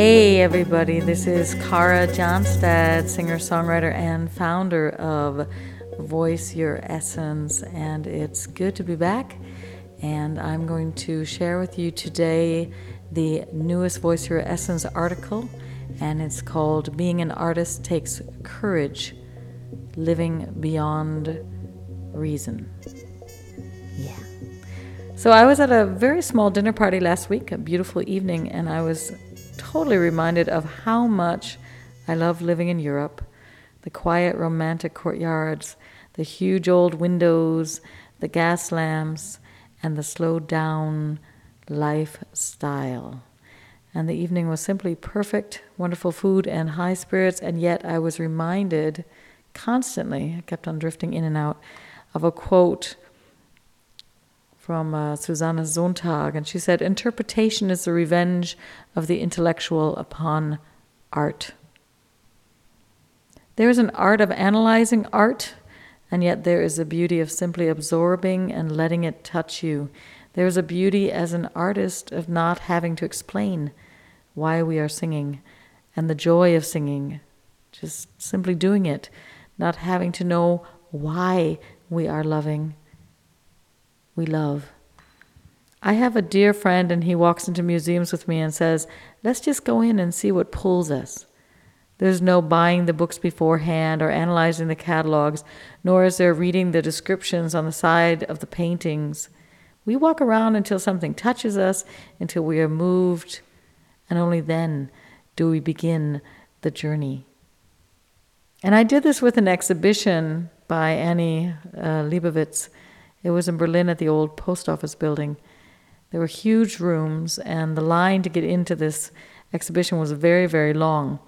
Hey, everybody, this is Kara Johnstad, singer, songwriter, and founder of Voice Your Essence. And it's good to be back. And I'm going to share with you today the newest Voice Your Essence article. And it's called Being an Artist Takes Courage Living Beyond Reason. Yeah. So I was at a very small dinner party last week, a beautiful evening, and I was totally reminded of how much I love living in Europe. The quiet, romantic courtyards, the huge old windows, the gas lamps, and the slowed down lifestyle. And the evening was simply perfect, wonderful food and high spirits, and yet I was reminded constantly, I kept on drifting in and out, of a quote from uh, Susan Sontag, and she said, Interpretation is the revenge of the intellectual upon art. There is an art of analyzing art, and yet there is a beauty of simply absorbing and letting it touch you. There is a beauty as an artist of not having to explain why we are singing and the joy of singing, just simply doing it, not having to know why we are loving we love. I have a dear friend, and he walks into museums with me and says, Let's just go in and see what pulls us. There's no buying the books beforehand or analyzing the catalogs, nor is there reading the descriptions on the side of the paintings. We walk around until something touches us, until we are moved, and only then do we begin the journey. And I did this with an exhibition by Annie uh, Leibovitz it was in Berlin at the old post office building. There were huge rooms, and the line to get into this exhibition was very, very long.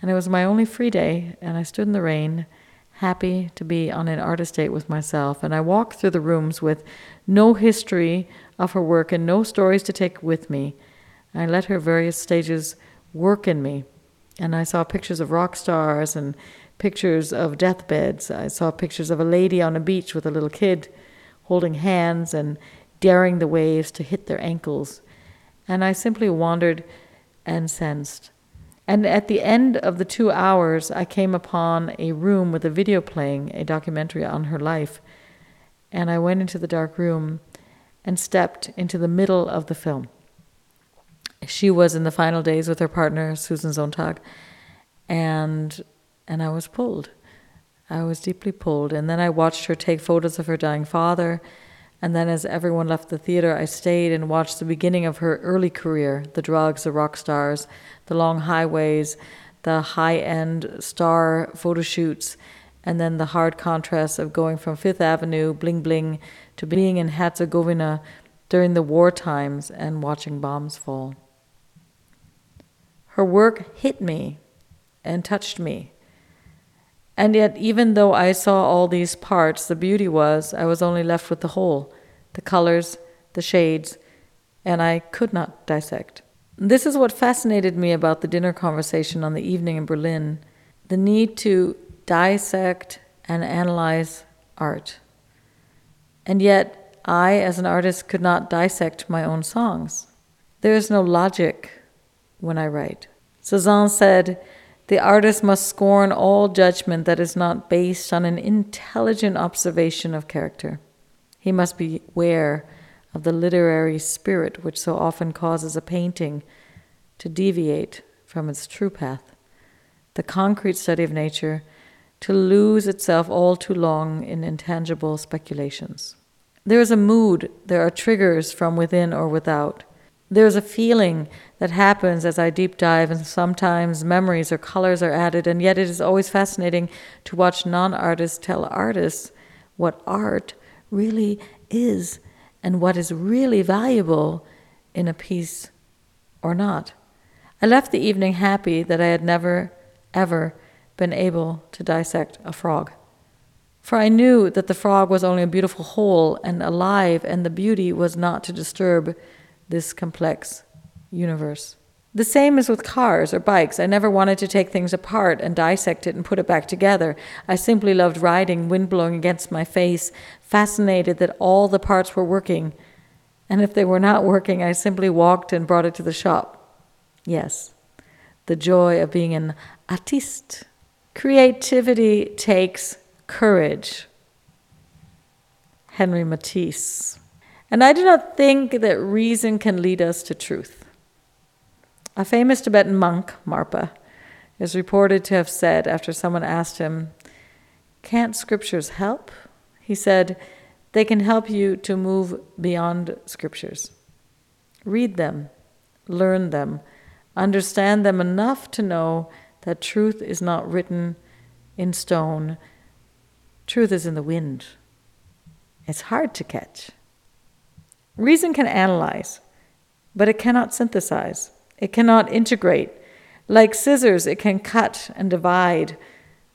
And it was my only free day, and I stood in the rain, happy to be on an artist date with myself. And I walked through the rooms with no history of her work and no stories to take with me. I let her various stages work in me. And I saw pictures of rock stars and pictures of deathbeds. I saw pictures of a lady on a beach with a little kid holding hands and daring the waves to hit their ankles. And I simply wandered and sensed. And at the end of the two hours, I came upon a room with a video playing, a documentary on her life. And I went into the dark room and stepped into the middle of the film. She was in the final days with her partner, Susan Sontag, and and I was pulled. I was deeply pulled. And then I watched her take photos of her dying father. And then, as everyone left the theater, I stayed and watched the beginning of her early career the drugs, the rock stars, the long highways, the high end star photo shoots, and then the hard contrast of going from Fifth Avenue, bling bling, to being in Herzegovina during the war times and watching bombs fall. Her work hit me and touched me. And yet, even though I saw all these parts, the beauty was I was only left with the whole, the colors, the shades, and I could not dissect. This is what fascinated me about the dinner conversation on the evening in Berlin the need to dissect and analyze art. And yet, I, as an artist, could not dissect my own songs. There is no logic when I write. Cezanne said, the artist must scorn all judgment that is not based on an intelligent observation of character. He must beware of the literary spirit which so often causes a painting to deviate from its true path, the concrete study of nature to lose itself all too long in intangible speculations. There is a mood, there are triggers from within or without. There's a feeling that happens as I deep dive, and sometimes memories or colors are added, and yet it is always fascinating to watch non artists tell artists what art really is and what is really valuable in a piece or not. I left the evening happy that I had never, ever been able to dissect a frog. For I knew that the frog was only a beautiful whole and alive, and the beauty was not to disturb this complex universe. The same is with cars or bikes. I never wanted to take things apart and dissect it and put it back together. I simply loved riding, wind blowing against my face, fascinated that all the parts were working. And if they were not working, I simply walked and brought it to the shop. Yes, the joy of being an artiste. Creativity takes courage. Henry Matisse. And I do not think that reason can lead us to truth. A famous Tibetan monk, Marpa, is reported to have said after someone asked him, Can't scriptures help? He said, They can help you to move beyond scriptures. Read them, learn them, understand them enough to know that truth is not written in stone, truth is in the wind. It's hard to catch. Reason can analyze, but it cannot synthesize. It cannot integrate. Like scissors, it can cut and divide,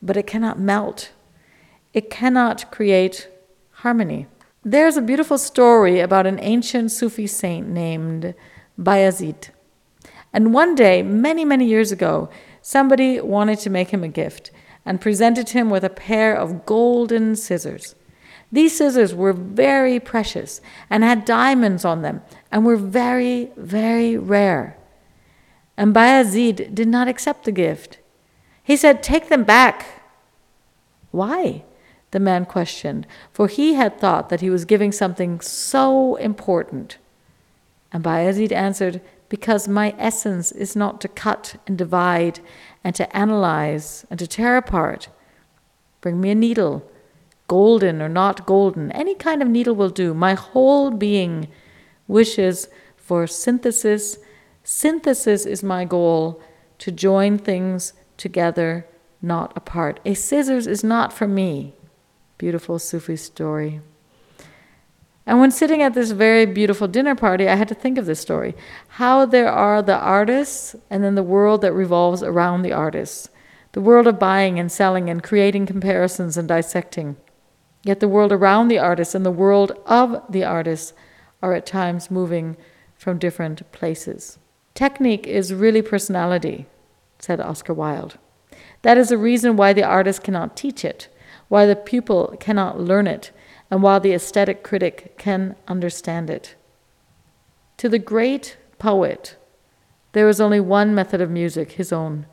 but it cannot melt. It cannot create harmony. There's a beautiful story about an ancient Sufi saint named Bayazid. And one day, many, many years ago, somebody wanted to make him a gift and presented him with a pair of golden scissors. These scissors were very precious and had diamonds on them and were very, very rare. And Bayazid did not accept the gift. He said, Take them back. Why? The man questioned, for he had thought that he was giving something so important. And Bayazid answered, Because my essence is not to cut and divide and to analyze and to tear apart. Bring me a needle golden or not golden, any kind of needle will do. My whole being wishes for synthesis. Synthesis is my goal to join things together, not apart. A scissors is not for me. Beautiful Sufi story. And when sitting at this very beautiful dinner party, I had to think of this story how there are the artists and then the world that revolves around the artists, the world of buying and selling and creating comparisons and dissecting. Yet the world around the artist and the world of the artist are at times moving from different places. Technique is really personality, said Oscar Wilde. That is the reason why the artist cannot teach it, why the pupil cannot learn it, and why the aesthetic critic can understand it. To the great poet, there is only one method of music, his own.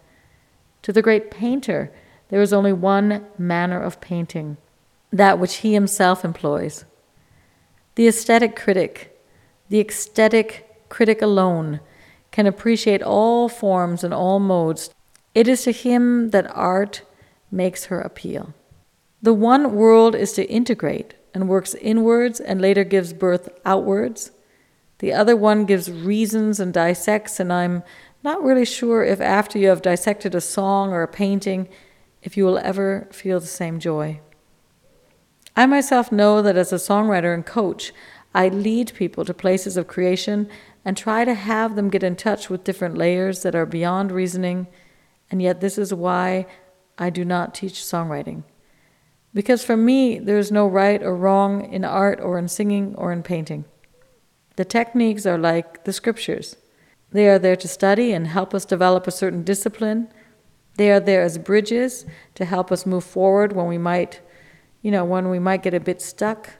To the great painter, there is only one manner of painting, that which he himself employs. The aesthetic critic, the aesthetic critic alone, can appreciate all forms and all modes. It is to him that art makes her appeal. The one world is to integrate and works inwards and later gives birth outwards. The other one gives reasons and dissects, and I'm not really sure if after you have dissected a song or a painting, if you will ever feel the same joy. I myself know that as a songwriter and coach, I lead people to places of creation and try to have them get in touch with different layers that are beyond reasoning, and yet this is why I do not teach songwriting. Because for me, there is no right or wrong in art or in singing or in painting. The techniques are like the scriptures. They are there to study and help us develop a certain discipline. They are there as bridges to help us move forward when we might you know, when we might get a bit stuck.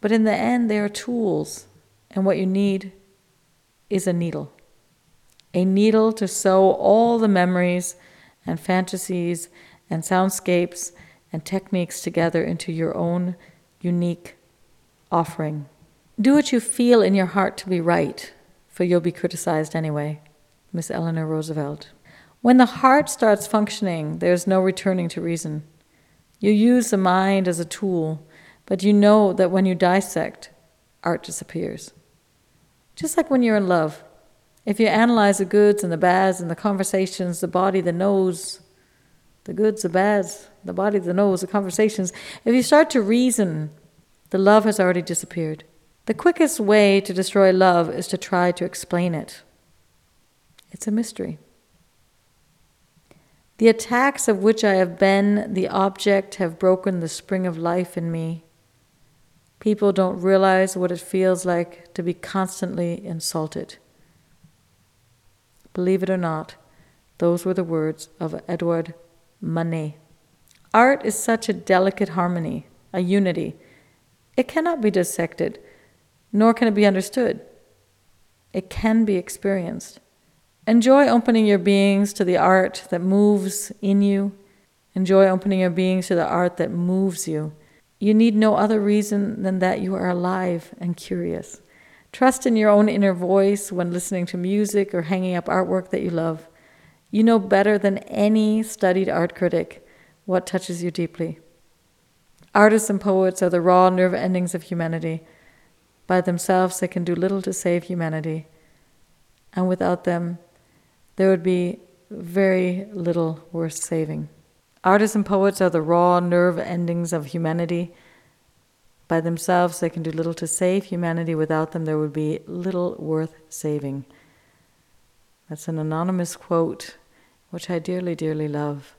But in the end, they are tools, and what you need is a needle. A needle to sew all the memories and fantasies and soundscapes and techniques together into your own unique offering. Do what you feel in your heart to be right, for you'll be criticized anyway. Miss Eleanor Roosevelt. When the heart starts functioning, there's no returning to reason. You use the mind as a tool, but you know that when you dissect, art disappears. Just like when you're in love. If you analyze the goods and the bads and the conversations, the body, the nose, the goods, the bads, the body, the nose, the conversations, if you start to reason, the love has already disappeared. The quickest way to destroy love is to try to explain it. It's a mystery. The attacks of which I have been the object have broken the spring of life in me. People don't realize what it feels like to be constantly insulted. Believe it or not, those were the words of Edouard Manet. Art is such a delicate harmony, a unity. It cannot be dissected, nor can it be understood. It can be experienced. Enjoy opening your beings to the art that moves in you. Enjoy opening your beings to the art that moves you. You need no other reason than that you are alive and curious. Trust in your own inner voice when listening to music or hanging up artwork that you love. You know better than any studied art critic what touches you deeply. Artists and poets are the raw nerve endings of humanity. By themselves, they can do little to save humanity. And without them, there would be very little worth saving. Artists and poets are the raw nerve endings of humanity. By themselves, they can do little to save humanity. Without them, there would be little worth saving. That's an anonymous quote, which I dearly, dearly love.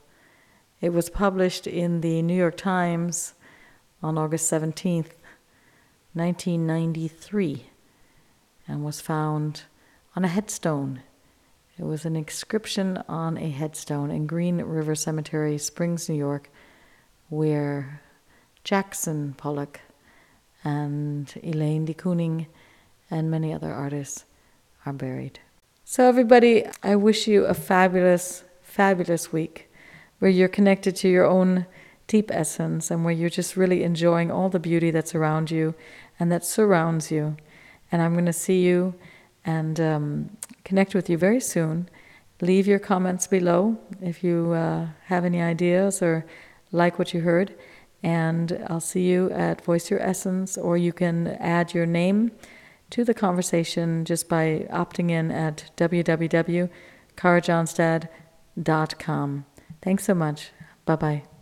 It was published in the New York Times on August 17th, 1993, and was found on a headstone it was an inscription on a headstone in Green River Cemetery, Springs, New York, where Jackson Pollock and Elaine de Kooning and many other artists are buried. So, everybody, I wish you a fabulous, fabulous week where you're connected to your own deep essence and where you're just really enjoying all the beauty that's around you and that surrounds you. And I'm going to see you and um, connect with you very soon. Leave your comments below if you uh, have any ideas or like what you heard. And I'll see you at Voice Your Essence, or you can add your name to the conversation just by opting in at www.karajohnstad.com. Thanks so much. Bye bye.